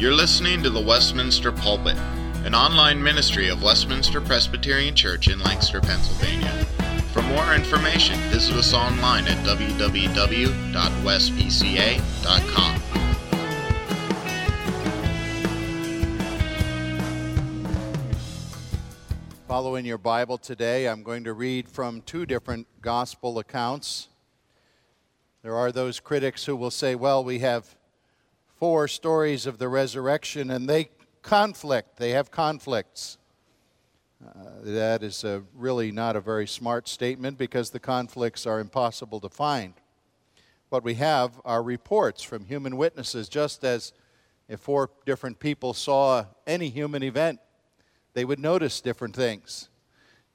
You're listening to the Westminster Pulpit, an online ministry of Westminster Presbyterian Church in Lancaster, Pennsylvania. For more information, visit us online at www.westpca.com. Following your Bible today, I'm going to read from two different gospel accounts. There are those critics who will say, well, we have four stories of the resurrection and they conflict, they have conflicts. Uh, that is a, really not a very smart statement because the conflicts are impossible to find. What we have are reports from human witnesses, just as if four different people saw any human event, they would notice different things.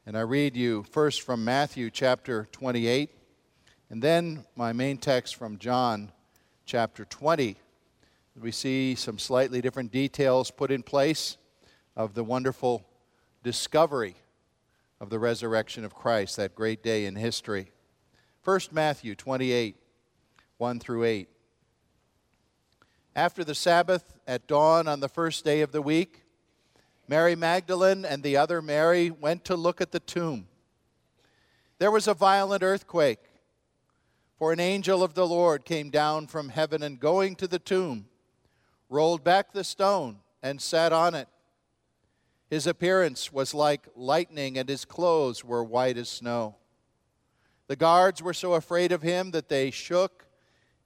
And I read you first from Matthew chapter 28, and then my main text from John chapter 20. We see some slightly different details put in place of the wonderful discovery of the resurrection of Christ, that great day in history. First Matthew 28, 1 through 8. After the Sabbath, at dawn on the first day of the week, Mary Magdalene and the other Mary went to look at the tomb. There was a violent earthquake, for an angel of the Lord came down from heaven and going to the tomb, rolled back the stone, and sat on it. His appearance was like lightning, and his clothes were white as snow. The guards were so afraid of him that they shook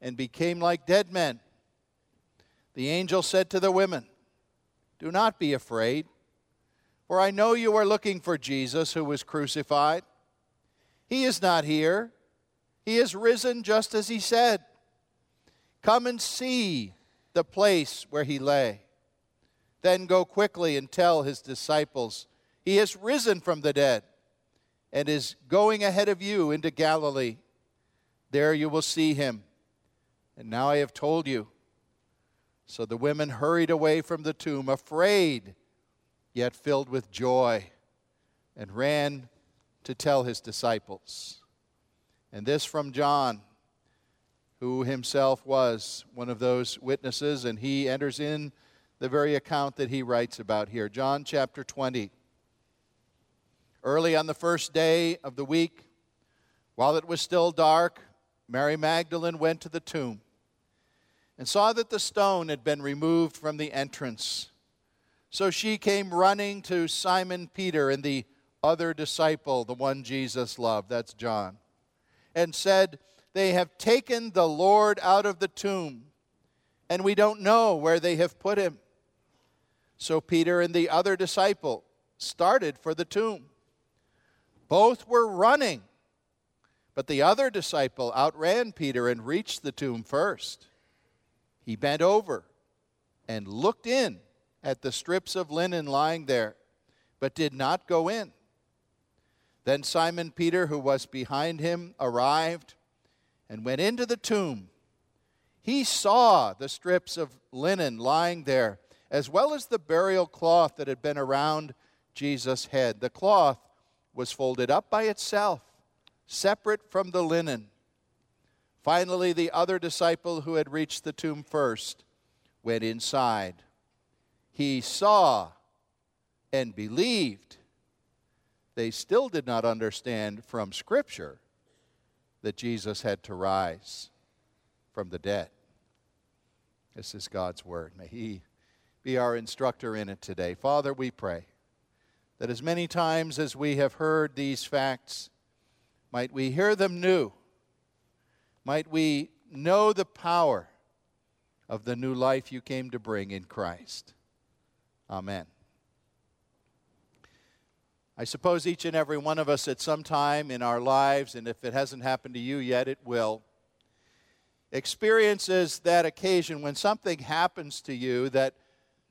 and became like dead men. The angel said to the women, Do not be afraid, for I know you are looking for Jesus who was crucified. He is not here, he is risen just as he said. Come and see the place where he lay. Then go quickly and tell his disciples, He has risen from the dead and is going ahead of you into Galilee. There you will see him. And now I have told you. So the women hurried away from the tomb, afraid, yet filled with joy, and ran to tell his disciples. And this from John who himself was one of those witnesses, and he enters in the very account that he writes about here. John chapter 20. Early on the first day of the week, while it was still dark, Mary Magdalene went to the tomb and saw that the stone had been removed from the entrance. So she came running to Simon Peter and the other disciple, the one Jesus loved, that's John, and said, they have taken the Lord out of the tomb, and we don't know where they have put him. So Peter and the other disciple started for the tomb. Both were running, but the other disciple outran Peter and reached the tomb first. He bent over and looked in at the strips of linen lying there, but did not go in. Then Simon Peter, who was behind him, arrived and went into the tomb. He saw the strips of linen lying there, as well as the burial cloth that had been around Jesus' head. The cloth was folded up by itself, separate from the linen. Finally, the other disciple who had reached the tomb first went inside. He saw and believed. They still did not understand from Scripture that Jesus had to rise from the dead. This is God's word. May He be our instructor in it today. Father, we pray that as many times as we have heard these facts, might we hear them new. Might we know the power of the new life you came to bring in Christ. Amen. I suppose each and every one of us at some time in our lives, and if it hasn't happened to you yet, it will, experiences that occasion when something happens to you that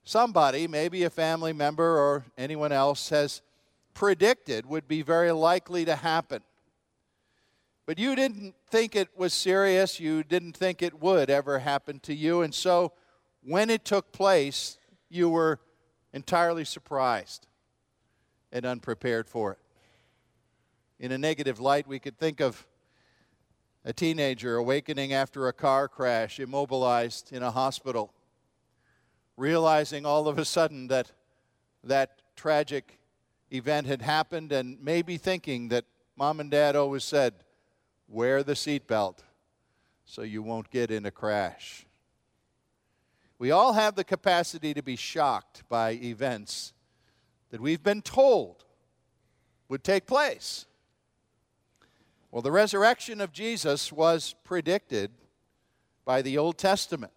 somebody, maybe a family member or anyone else, has predicted would be very likely to happen. But you didn't think it was serious, you didn't think it would ever happen to you, and so when it took place, you were entirely surprised and unprepared for it. In a negative light, we could think of a teenager awakening after a car crash, immobilized in a hospital, realizing all of a sudden that that tragic event had happened and maybe thinking that mom and dad always said, wear the seatbelt so you won't get in a crash. We all have the capacity to be shocked by events that we've been told would take place. Well, the resurrection of Jesus was predicted by the Old Testament.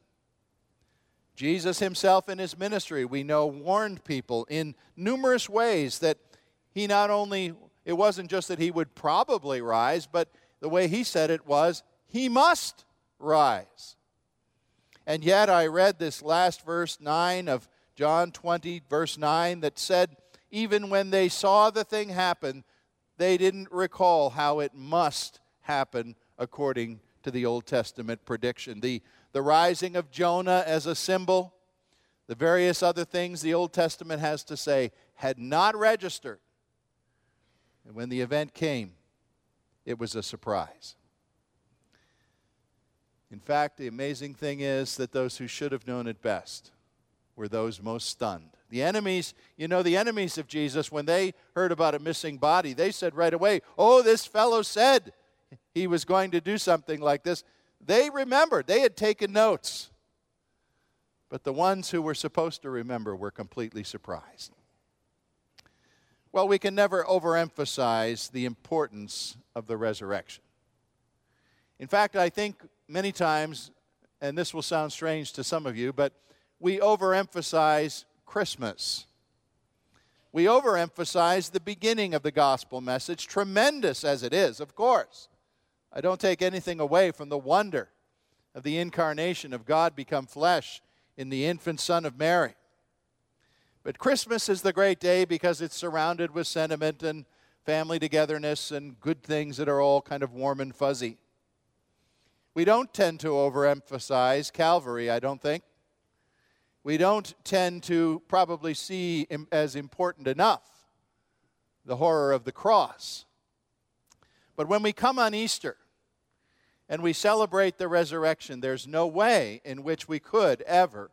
Jesus himself in his ministry, we know, warned people in numerous ways that he not only, it wasn't just that he would probably rise, but the way he said it was, he must rise. And yet, I read this last verse 9 of John 20, verse 9, that said, even when they saw the thing happen, they didn't recall how it must happen according to the Old Testament prediction. The, the rising of Jonah as a symbol, the various other things the Old Testament has to say, had not registered. And when the event came, it was a surprise. In fact, the amazing thing is that those who should have known it best were those most stunned. The enemies, you know, the enemies of Jesus, when they heard about a missing body, they said right away, Oh, this fellow said he was going to do something like this. They remembered, they had taken notes. But the ones who were supposed to remember were completely surprised. Well, we can never overemphasize the importance of the resurrection. In fact, I think many times, and this will sound strange to some of you, but we overemphasize Christmas. We overemphasize the beginning of the gospel message, tremendous as it is, of course. I don't take anything away from the wonder of the incarnation of God become flesh in the infant Son of Mary. But Christmas is the great day because it's surrounded with sentiment and family togetherness and good things that are all kind of warm and fuzzy. We don't tend to overemphasize Calvary, I don't think. We don't tend to probably see as important enough the horror of the cross. But when we come on Easter and we celebrate the resurrection, there's no way in which we could ever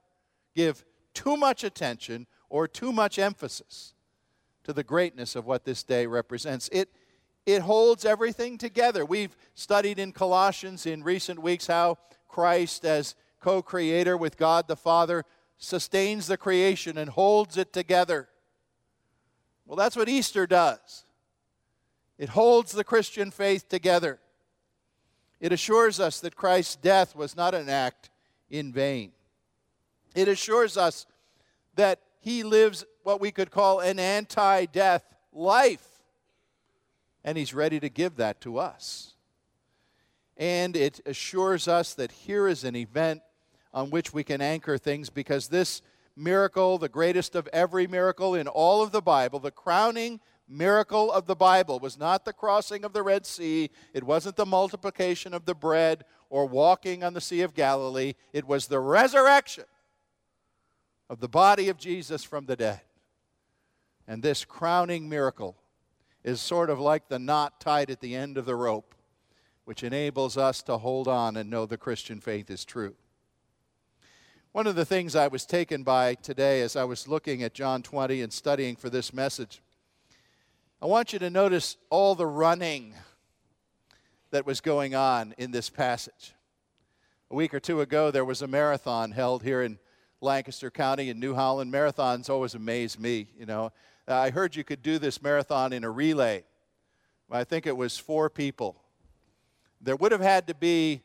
give too much attention or too much emphasis to the greatness of what this day represents. It it holds everything together. We've studied in Colossians in recent weeks how Christ, as co creator with God the Father, sustains the creation and holds it together. Well, that's what Easter does. It holds the Christian faith together. It assures us that Christ's death was not an act in vain. It assures us that he lives what we could call an anti death life and He's ready to give that to us. And it assures us that here is an event on which we can anchor things because this miracle, the greatest of every miracle in all of the Bible, the crowning miracle of the Bible, was not the crossing of the Red Sea, it wasn't the multiplication of the bread or walking on the Sea of Galilee, it was the resurrection of the body of Jesus from the dead. And this crowning miracle is sort of like the knot tied at the end of the rope, which enables us to hold on and know the Christian faith is true. One of the things I was taken by today as I was looking at John 20 and studying for this message, I want you to notice all the running that was going on in this passage. A week or two ago, there was a marathon held here in Lancaster County in New Holland. Marathons always amaze me, you know. Uh, I heard you could do this marathon in a relay. I think it was four people. There would have had to be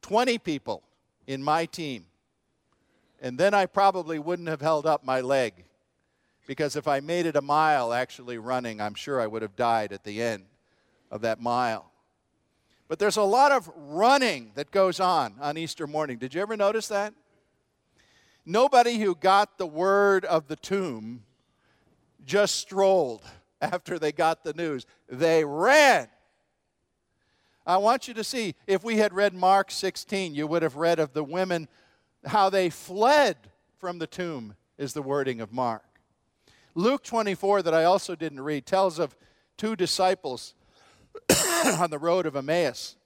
20 people in my team. And then I probably wouldn't have held up my leg. Because if I made it a mile actually running, I'm sure I would have died at the end of that mile. But there's a lot of running that goes on on Easter morning. Did you ever notice that? Nobody who got the word of the tomb just strolled after they got the news. They ran. I want you to see, if we had read Mark 16, you would have read of the women, how they fled from the tomb, is the wording of Mark. Luke 24, that I also didn't read, tells of two disciples on the road of Emmaus.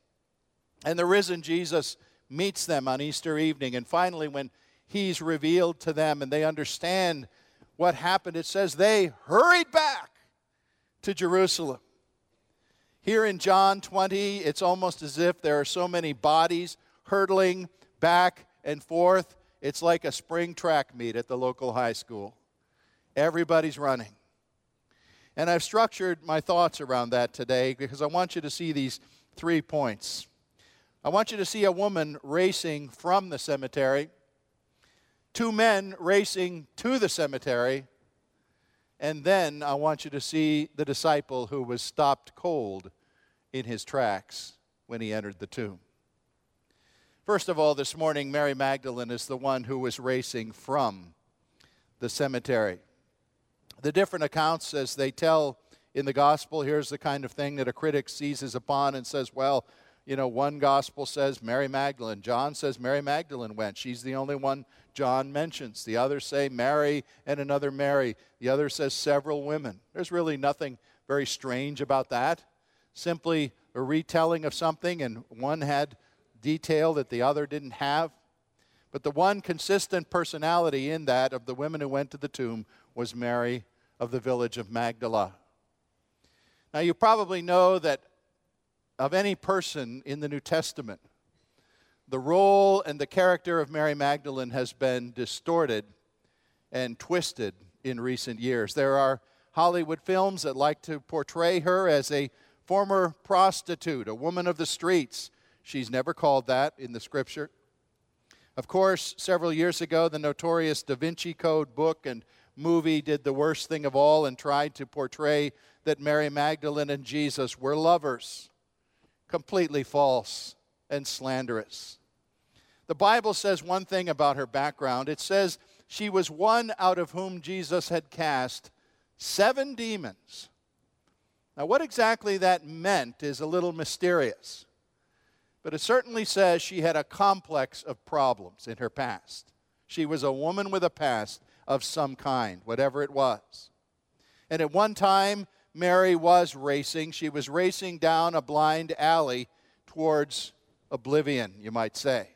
And the risen Jesus meets them on Easter evening. And finally, when he's revealed to them and they understand what happened, it says they hurried back to Jerusalem. Here in John 20, it's almost as if there are so many bodies hurtling back and forth. It's like a spring track meet at the local high school. Everybody's running. And I've structured my thoughts around that today because I want you to see these three points. I want you to see a woman racing from the cemetery, two men racing to the cemetery, and then I want you to see the disciple who was stopped cold in his tracks when he entered the tomb. First of all, this morning, Mary Magdalene is the one who was racing from the cemetery. The different accounts, as they tell in the gospel, here's the kind of thing that a critic seizes upon and says, well, you know, one gospel says Mary Magdalene. John says Mary Magdalene went. She's the only one John mentions. The others say Mary and another Mary. The other says several women. There's really nothing very strange about that. Simply a retelling of something, and one had detail that the other didn't have. But the one consistent personality in that of the women who went to the tomb was Mary of the village of Magdala. Now, you probably know that of any person in the New Testament, the role and the character of Mary Magdalene has been distorted and twisted in recent years. There are Hollywood films that like to portray her as a former prostitute, a woman of the streets. She's never called that in the scripture. Of course, several years ago, the notorious Da Vinci Code book and movie did the worst thing of all and tried to portray that Mary Magdalene and Jesus were lovers. Completely false and slanderous. The Bible says one thing about her background it says she was one out of whom Jesus had cast seven demons. Now, what exactly that meant is a little mysterious, but it certainly says she had a complex of problems in her past. She was a woman with a past of some kind, whatever it was. And at one time, Mary was racing. She was racing down a blind alley towards oblivion, you might say.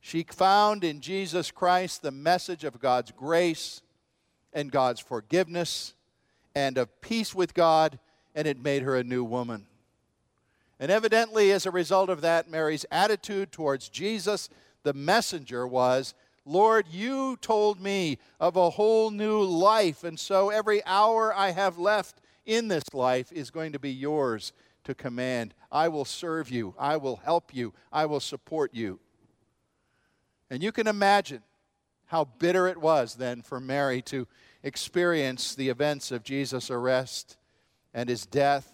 She found in Jesus Christ the message of God's grace and God's forgiveness and of peace with God, and it made her a new woman. And evidently, as a result of that, Mary's attitude towards Jesus, the messenger, was Lord, you told me of a whole new life, and so every hour I have left in this life is going to be yours to command. I will serve you, I will help you, I will support you. And you can imagine how bitter it was then for Mary to experience the events of Jesus' arrest and his death.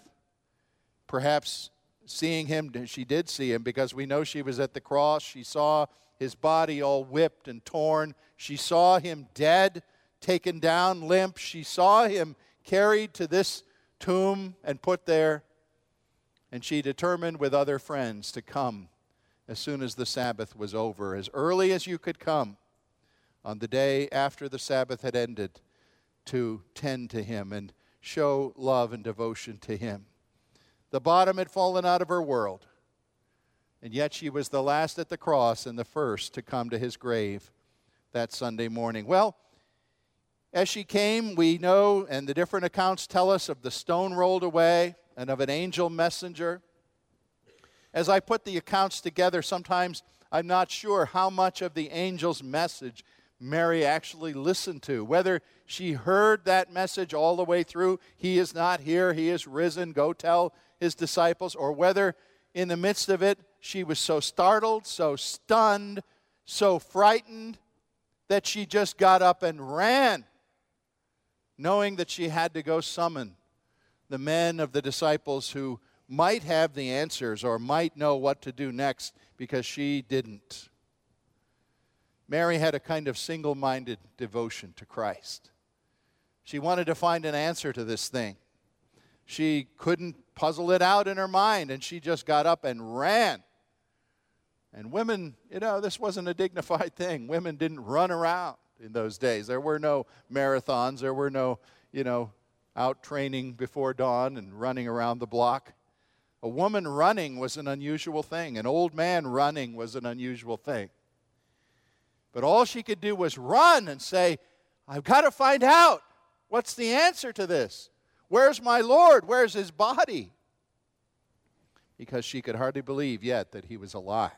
Perhaps seeing him, she did see him because we know she was at the cross. She saw his body all whipped and torn. She saw him dead, taken down, limp. She saw him carried to this tomb and put there. And she determined with other friends to come as soon as the Sabbath was over, as early as you could come on the day after the Sabbath had ended, to tend to him and show love and devotion to him. The bottom had fallen out of her world. And yet she was the last at the cross and the first to come to his grave that Sunday morning. Well, as she came, we know, and the different accounts tell us of the stone rolled away and of an angel messenger. As I put the accounts together, sometimes I'm not sure how much of the angel's message Mary actually listened to. Whether she heard that message all the way through, He is not here, He is risen, go tell His disciples, or whether in the midst of it, she was so startled, so stunned, so frightened that she just got up and ran, knowing that she had to go summon the men of the disciples who might have the answers or might know what to do next because she didn't. Mary had a kind of single minded devotion to Christ. She wanted to find an answer to this thing. She couldn't puzzle it out in her mind, and she just got up and ran. And women, you know, this wasn't a dignified thing. Women didn't run around in those days. There were no marathons, there were no, you know, out training before dawn and running around the block. A woman running was an unusual thing. An old man running was an unusual thing. But all she could do was run and say, I've got to find out what's the answer to this. Where's my Lord? Where's his body? Because she could hardly believe yet that he was alive.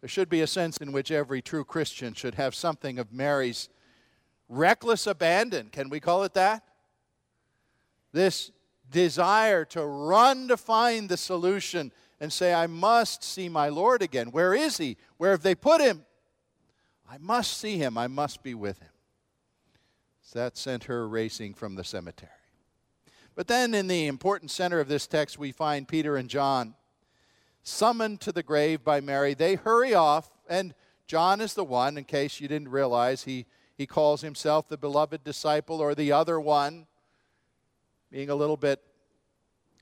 There should be a sense in which every true Christian should have something of Mary's reckless abandon. Can we call it that? This desire to run to find the solution and say, I must see my Lord again. Where is he? Where have they put him? I must see him. I must be with him. So that sent her racing from the cemetery. But then in the important center of this text, we find Peter and John summoned to the grave by Mary. They hurry off, and John is the one, in case you didn't realize, he, he calls himself the beloved disciple or the other one, being a little bit,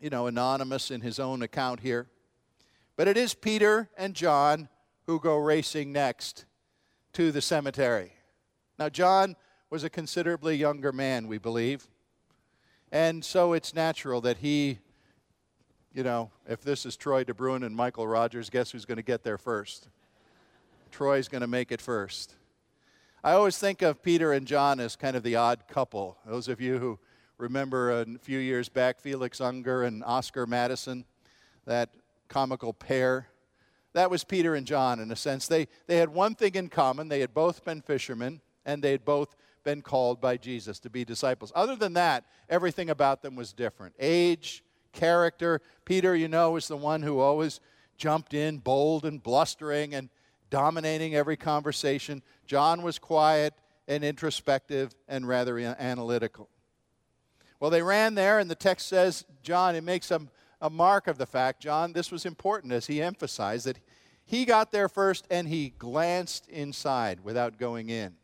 you know, anonymous in his own account here. But it is Peter and John who go racing next to the cemetery. Now, John was a considerably younger man, we believe. And so it's natural that he, you know, if this is Troy De Bruin and Michael Rogers, guess who's going to get there first? Troy's going to make it first. I always think of Peter and John as kind of the odd couple. Those of you who remember a few years back, Felix Unger and Oscar Madison, that comical pair. That was Peter and John in a sense. They, they had one thing in common they had both been fishermen, and they had both been called by Jesus to be disciples. Other than that, everything about them was different age, character. Peter, you know, was the one who always jumped in, bold and blustering and dominating every conversation. John was quiet and introspective and rather analytical. Well, they ran there, and the text says, John, it makes them a mark of the fact, John, this was important as he emphasized that he got there first and he glanced inside without going in.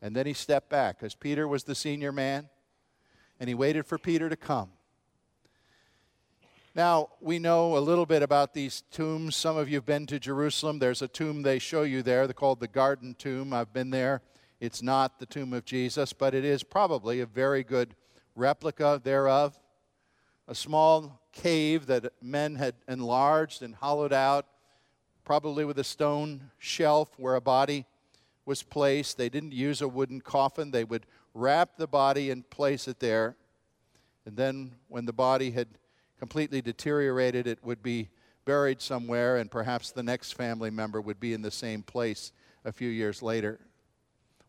And then he stepped back because Peter was the senior man and he waited for Peter to come. Now, we know a little bit about these tombs. Some of you have been to Jerusalem. There's a tomb they show you there. They're called the Garden Tomb. I've been there. It's not the tomb of Jesus, but it is probably a very good replica thereof. A small cave that men had enlarged and hollowed out, probably with a stone shelf where a body was placed. They didn't use a wooden coffin, they would wrap the body and place it there. And then, when the body had completely deteriorated, it would be buried somewhere, and perhaps the next family member would be in the same place a few years later.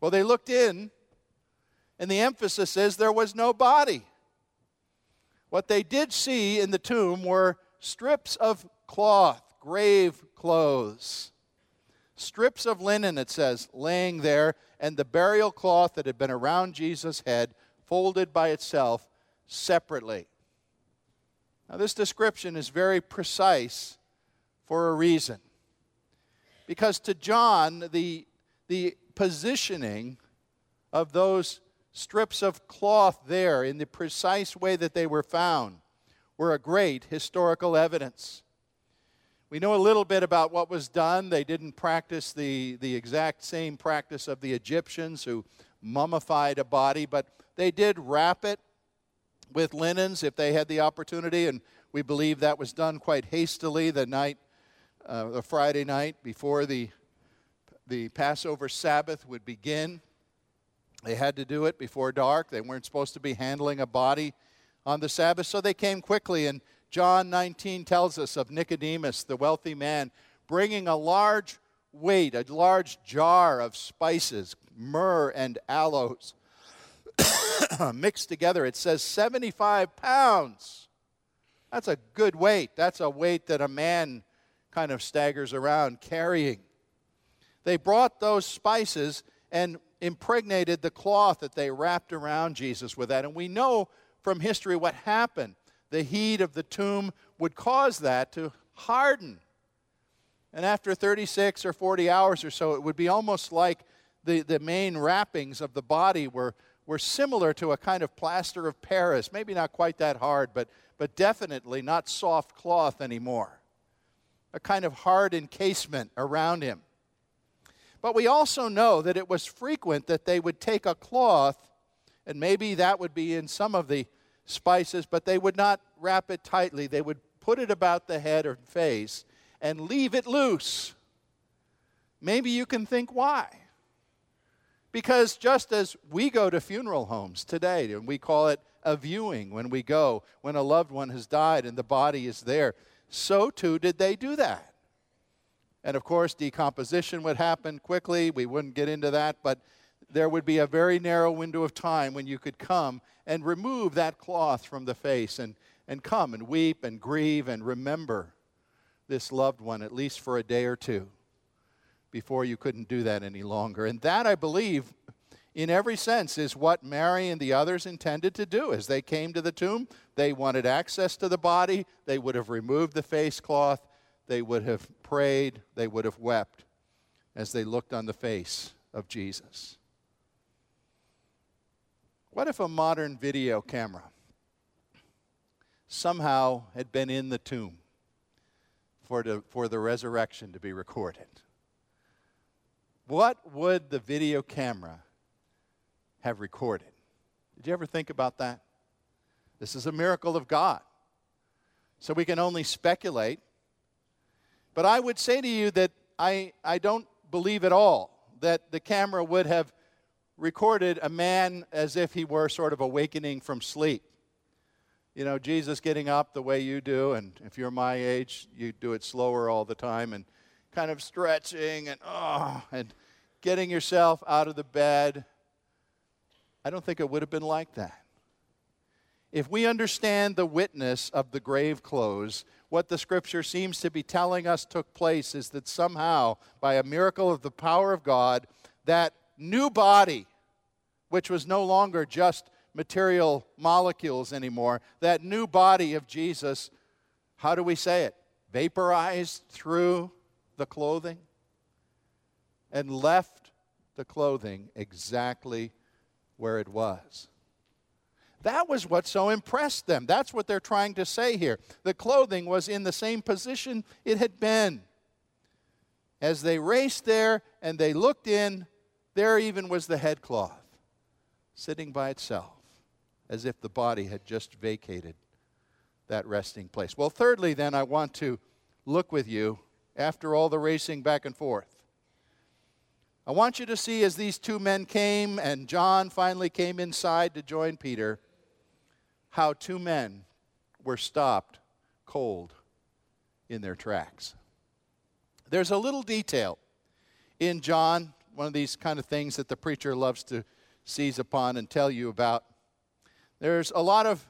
Well, they looked in, and the emphasis is there was no body. What they did see in the tomb were strips of cloth, grave clothes. Strips of linen, it says, laying there, and the burial cloth that had been around Jesus' head folded by itself separately. Now, this description is very precise for a reason. Because to John, the, the positioning of those strips of cloth there in the precise way that they were found were a great historical evidence. We know a little bit about what was done. They didn't practice the, the exact same practice of the Egyptians who mummified a body, but they did wrap it with linens if they had the opportunity, and we believe that was done quite hastily the night, uh, the Friday night before the, the Passover Sabbath would begin. They had to do it before dark. They weren't supposed to be handling a body on the Sabbath, so they came quickly. And John 19 tells us of Nicodemus, the wealthy man, bringing a large weight, a large jar of spices, myrrh and aloes, mixed together. It says 75 pounds. That's a good weight. That's a weight that a man kind of staggers around carrying. They brought those spices and impregnated the cloth that they wrapped around Jesus with that. And we know from history what happened. The heat of the tomb would cause that to harden. And after 36 or 40 hours or so, it would be almost like the, the main wrappings of the body were, were similar to a kind of plaster of Paris. Maybe not quite that hard, but, but definitely not soft cloth anymore. A kind of hard encasement around him. But we also know that it was frequent that they would take a cloth, and maybe that would be in some of the spices, but they would not wrap it tightly. They would put it about the head or face and leave it loose. maybe you can think why. Because just as we go to funeral homes today, and we call it a viewing when we go, when a loved one has died and the body is there, so too did they do that. And of course, decomposition would happen quickly. We wouldn't get into that, but there would be a very narrow window of time when you could come and remove that cloth from the face and, and come and weep and grieve and remember this loved one, at least for a day or two, before you couldn't do that any longer. And that, I believe, in every sense, is what Mary and the others intended to do. As they came to the tomb, they wanted access to the body, they would have removed the face cloth, they would have prayed, they would have wept as they looked on the face of Jesus. What if a modern video camera somehow had been in the tomb for the, for the resurrection to be recorded? What would the video camera have recorded? Did you ever think about that? This is a miracle of God. So we can only speculate. But I would say to you that I, I don't believe at all that the camera would have recorded a man as if he were sort of awakening from sleep. You know, Jesus getting up the way you do, and if you're my age, you do it slower all the time, and kind of stretching and oh, and getting yourself out of the bed. I don't think it would have been like that. If we understand the witness of the grave clothes, what the scripture seems to be telling us took place is that somehow, by a miracle of the power of God, that new body, which was no longer just material molecules anymore, that new body of Jesus, how do we say it? Vaporized through the clothing and left the clothing exactly where it was. That was what so impressed them. That's what they're trying to say here. The clothing was in the same position it had been. As they raced there and they looked in, there even was the headcloth sitting by itself, as if the body had just vacated that resting place. Well, thirdly, then, I want to look with you after all the racing back and forth. I want you to see as these two men came and John finally came inside to join Peter, how two men were stopped cold in their tracks. There's a little detail in John one of these kind of things that the preacher loves to seize upon and tell you about. There's a lot of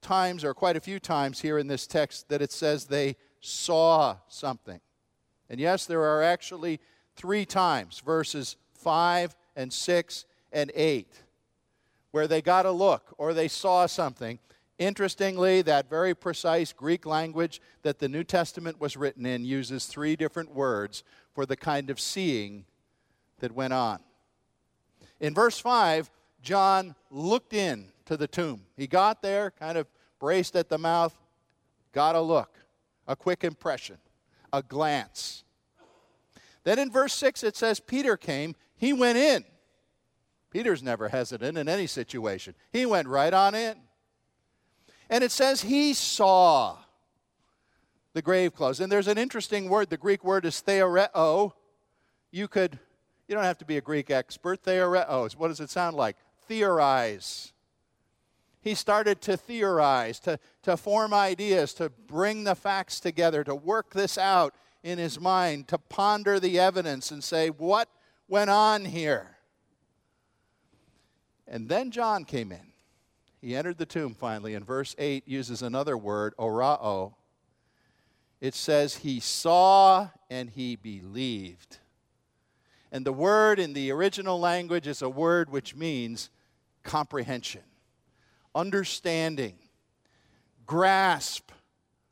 times, or quite a few times here in this text, that it says they saw something. And yes, there are actually three times, verses 5 and 6 and 8, where they got a look or they saw something. Interestingly, that very precise Greek language that the New Testament was written in uses three different words for the kind of seeing that went on. In verse 5, John looked in to the tomb. He got there, kind of braced at the mouth, got a look, a quick impression, a glance. Then in verse 6, it says Peter came, he went in. Peter's never hesitant in any situation. He went right on in. And it says he saw the grave clothes. And there's an interesting word. The Greek word is theoreo. You could you don't have to be a Greek expert. Theoreos. What does it sound like? Theorize. He started to theorize, to, to form ideas, to bring the facts together, to work this out in his mind, to ponder the evidence and say, what went on here? And then John came in. He entered the tomb finally, and verse 8 uses another word, orao. It says, He saw and he believed. And the word in the original language is a word which means comprehension, understanding, grasp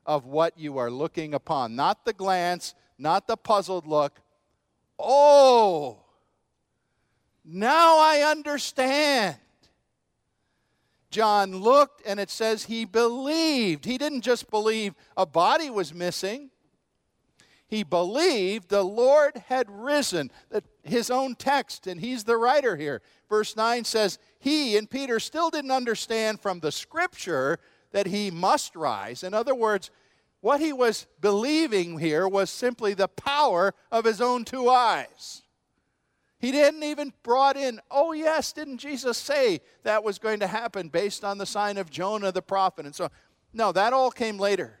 of what you are looking upon. Not the glance, not the puzzled look. Oh, now I understand. John looked and it says he believed. He didn't just believe a body was missing, he believed the Lord had risen. His own text, and he's the writer here. Verse 9 says, He and Peter still didn't understand from the scripture that he must rise. In other words, What he was believing here was simply the power of his own two eyes. He didn't even brought in, oh yes, didn't Jesus say that was going to happen based on the sign of Jonah the prophet and so no, that all came later.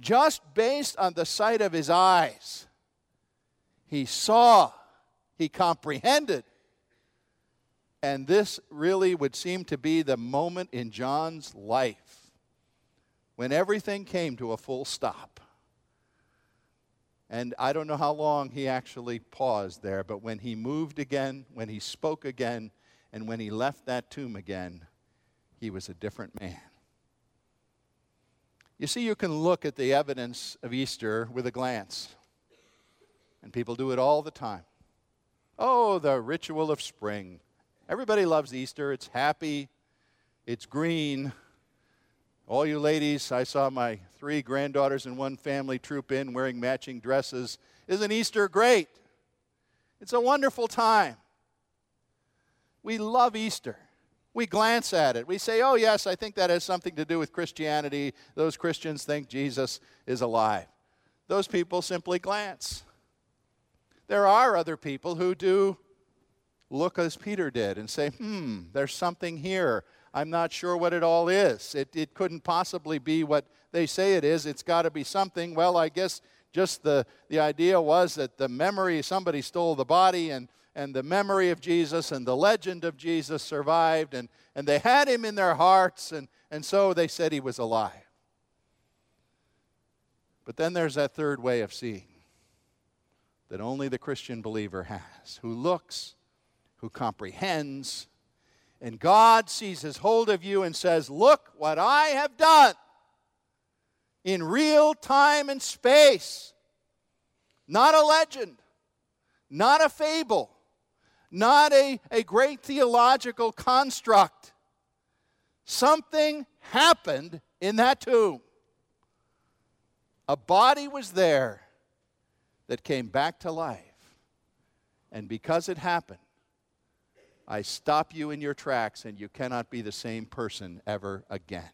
Just based on the sight of his eyes, he saw, he comprehended. And this really would seem to be the moment in John's life when everything came to a full stop. And I don't know how long he actually paused there, but when he moved again, when he spoke again, and when he left that tomb again, he was a different man. You see, you can look at the evidence of Easter with a glance, and people do it all the time. Oh, the ritual of spring. Everybody loves Easter. It's happy, it's green, all you ladies, I saw my three granddaughters in one family troop in wearing matching dresses. Isn't Easter great? It's a wonderful time. We love Easter. We glance at it. We say, oh, yes, I think that has something to do with Christianity. Those Christians think Jesus is alive. Those people simply glance. There are other people who do look as Peter did and say, hmm, there's something here. I'm not sure what it all is. It, it couldn't possibly be what they say it is. It's got to be something. Well, I guess just the, the idea was that the memory, somebody stole the body, and, and the memory of Jesus and the legend of Jesus survived, and, and they had him in their hearts, and, and so they said he was alive. But then there's that third way of seeing that only the Christian believer has, who looks, who comprehends, and God seizes hold of you and says, Look what I have done in real time and space. Not a legend, not a fable, not a, a great theological construct. Something happened in that tomb. A body was there that came back to life. And because it happened, I stop you in your tracks and you cannot be the same person ever again.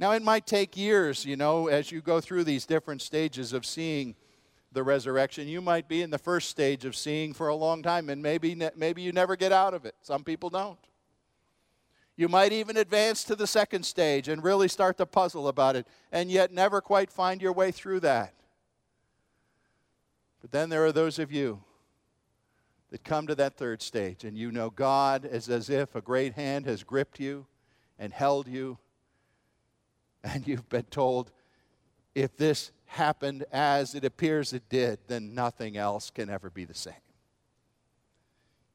Now, it might take years, you know, as you go through these different stages of seeing the resurrection. You might be in the first stage of seeing for a long time, and maybe, maybe you never get out of it. Some people don't. You might even advance to the second stage and really start to puzzle about it, and yet never quite find your way through that. But then there are those of you that come to that third stage and you know God is as if a great hand has gripped you and held you, and you've been told, if this happened as it appears it did, then nothing else can ever be the same.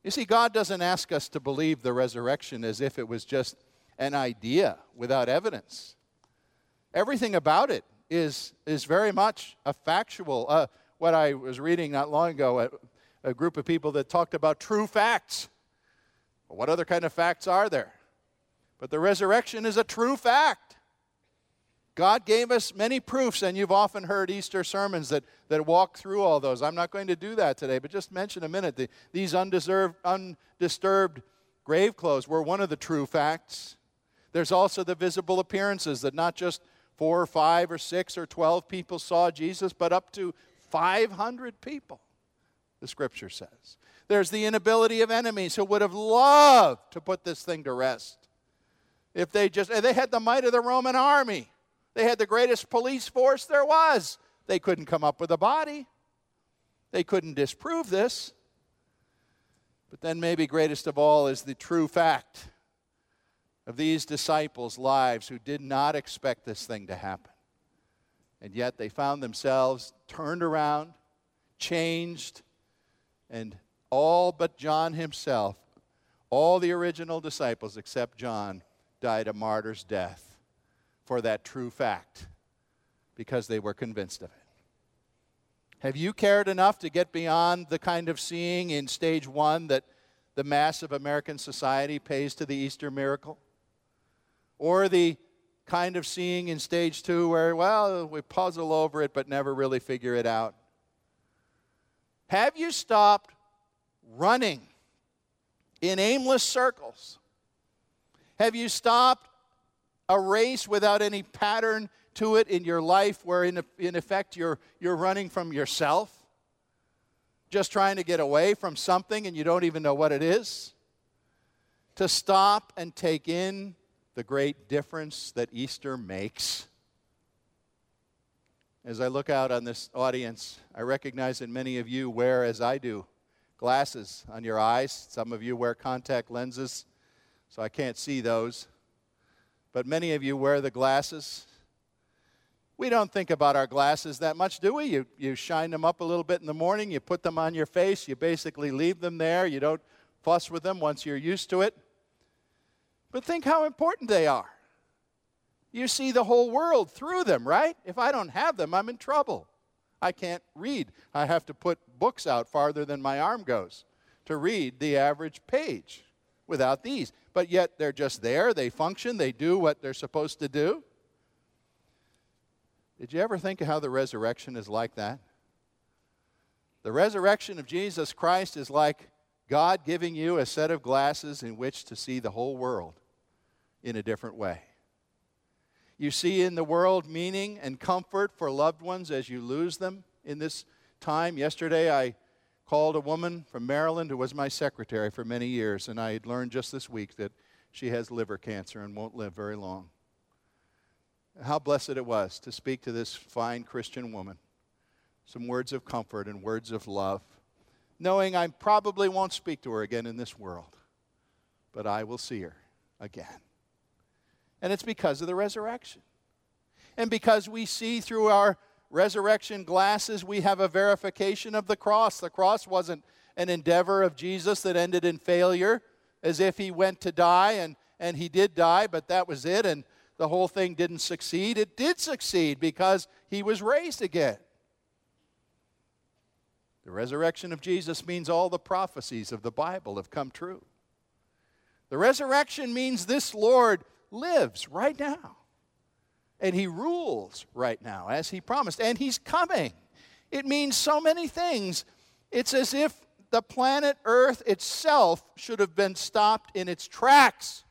You see, God doesn't ask us to believe the resurrection as if it was just an idea without evidence. Everything about it is, is very much a factual. Uh, what I was reading not long ago, a group of people that talked about true facts. Well, what other kind of facts are there? But the resurrection is a true fact. God gave us many proofs, and you've often heard Easter sermons that, that walk through all those. I'm not going to do that today, but just mention a minute. The, these undeserved, undisturbed grave clothes were one of the true facts. There's also the visible appearances that not just four or five or six or 12 people saw Jesus, but up to 500 people the scripture says. There's the inability of enemies who would have loved to put this thing to rest. If they just, they had the might of the Roman army, they had the greatest police force there was. They couldn't come up with a body, they couldn't disprove this. But then, maybe greatest of all is the true fact of these disciples' lives who did not expect this thing to happen. And yet they found themselves turned around, changed, and all but John himself, all the original disciples except John, died a martyr's death for that true fact because they were convinced of it. Have you cared enough to get beyond the kind of seeing in stage one that the mass of American society pays to the Easter miracle? Or the kind of seeing in stage two where, well, we puzzle over it but never really figure it out? Have you stopped running in aimless circles? Have you stopped a race without any pattern to it in your life where, in, in effect, you're, you're running from yourself? Just trying to get away from something and you don't even know what it is? To stop and take in the great difference that Easter makes. As I look out on this audience, I recognize that many of you wear, as I do, glasses on your eyes. Some of you wear contact lenses, so I can't see those. But many of you wear the glasses. We don't think about our glasses that much, do we? You, you shine them up a little bit in the morning, you put them on your face, you basically leave them there, you don't fuss with them once you're used to it. But think how important they are. You see the whole world through them, right? If I don't have them, I'm in trouble. I can't read. I have to put books out farther than my arm goes to read the average page without these. But yet they're just there, they function, they do what they're supposed to do. Did you ever think of how the resurrection is like that? The resurrection of Jesus Christ is like God giving you a set of glasses in which to see the whole world in a different way. You see in the world meaning and comfort for loved ones as you lose them in this time. Yesterday, I called a woman from Maryland who was my secretary for many years, and I had learned just this week that she has liver cancer and won't live very long. How blessed it was to speak to this fine Christian woman. Some words of comfort and words of love, knowing I probably won't speak to her again in this world, but I will see her again. And it's because of the resurrection. And because we see through our resurrection glasses, we have a verification of the cross. The cross wasn't an endeavor of Jesus that ended in failure, as if he went to die and, and he did die, but that was it, and the whole thing didn't succeed. It did succeed because he was raised again. The resurrection of Jesus means all the prophecies of the Bible have come true. The resurrection means this Lord lives right now. And he rules right now, as he promised. And he's coming. It means so many things. It's as if the planet Earth itself should have been stopped in its tracks,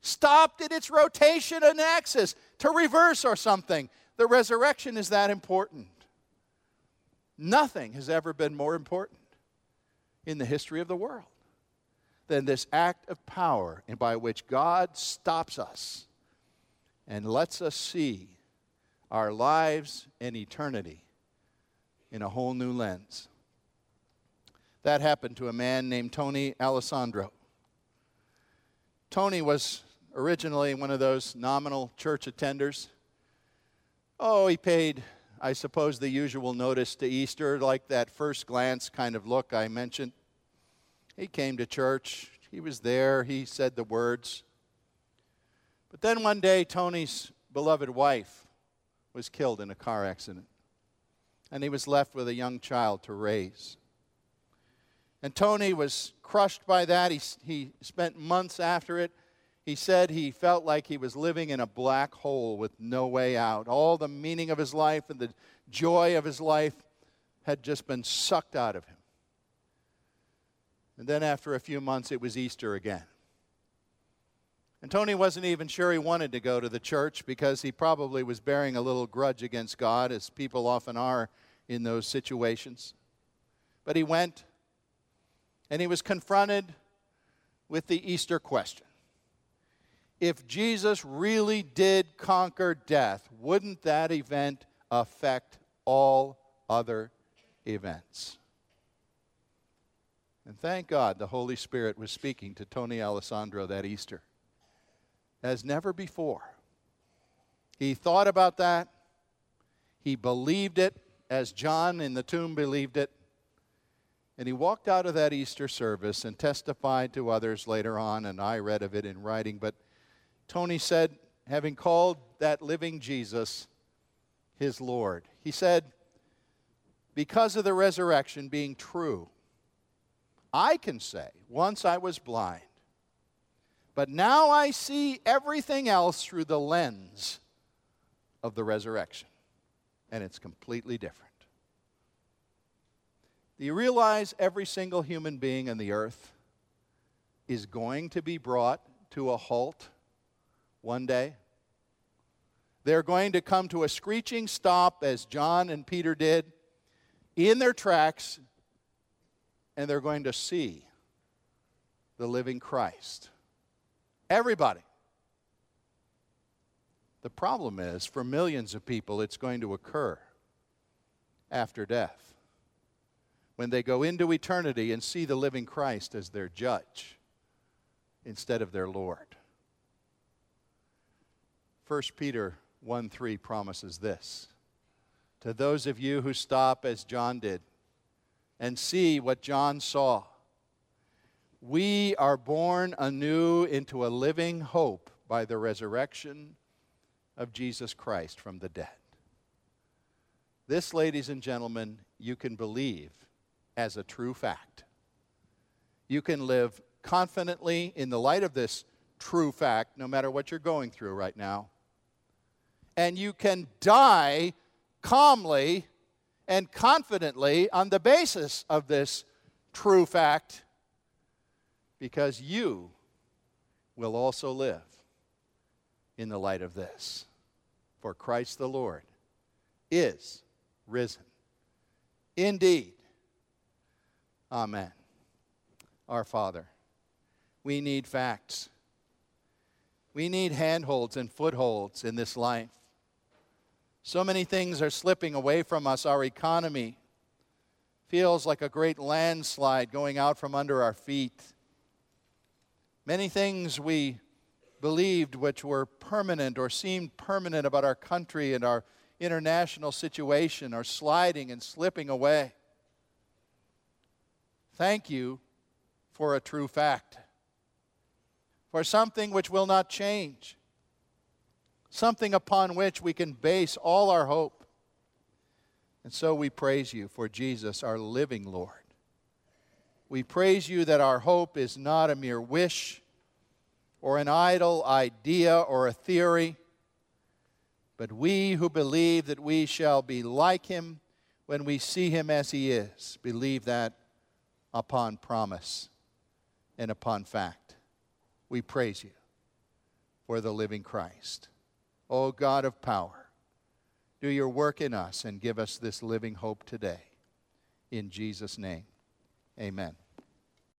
stopped in its rotation and axis to reverse or something. The resurrection is that important. Nothing has ever been more important in the history of the world than this act of power and by which God stops us and lets us see our lives and eternity in a whole new lens. That happened to a man named Tony Alessandro. Tony was originally one of those nominal church attenders. Oh, he paid, I suppose, the usual notice to Easter, like that first glance kind of look I mentioned. He came to church, he was there, he said the words. But then one day, Tony's beloved wife was killed in a car accident, and he was left with a young child to raise. And Tony was crushed by that. He, he spent months after it. He said he felt like he was living in a black hole with no way out. All the meaning of his life and the joy of his life had just been sucked out of him. And then after a few months, it was Easter again. And Tony wasn't even sure he wanted to go to the church because he probably was bearing a little grudge against God, as people often are in those situations. But he went, and he was confronted with the Easter question. If Jesus really did conquer death, wouldn't that event affect all other events? And thank God the Holy Spirit was speaking to Tony Alessandro that Easter as never before. He thought about that. He believed it as John in the tomb believed it. And he walked out of that Easter service and testified to others later on, and I read of it in writing. But Tony said, having called that living Jesus his Lord, he said, because of the resurrection being true, I can say, once I was blind, but now I see everything else through the lens of the resurrection. And it's completely different. Do you realize every single human being on the earth is going to be brought to a halt one day. They're going to come to a screeching stop, as John and Peter did, in their tracks, and they're going to see the living Christ. Everybody. The problem is, for millions of people, it's going to occur after death when they go into eternity and see the living Christ as their judge instead of their Lord. 1 Peter 1 3 promises this to those of you who stop as John did and see what John saw. We are born anew into a living hope by the resurrection of Jesus Christ from the dead. This, ladies and gentlemen, you can believe as a true fact. You can live confidently in the light of this true fact, no matter what you're going through right now. And you can die calmly and confidently on the basis of this true fact because you will also live in the light of this. For Christ the Lord is risen. Indeed. Amen. Our Father, we need facts. We need handholds and footholds in this life. So many things are slipping away from us. Our economy feels like a great landslide going out from under our feet. Many things we believed which were permanent or seemed permanent about our country and our international situation are sliding and slipping away. Thank you for a true fact, for something which will not change something upon which we can base all our hope. And so we praise you for Jesus, our living Lord. We praise you that our hope is not a mere wish or an idle idea or a theory, but we who believe that we shall be like him when we see him as he is, believe that upon promise and upon fact. We praise you for the living Christ. O God of power, do your work in us and give us this living hope today. In Jesus' name, amen.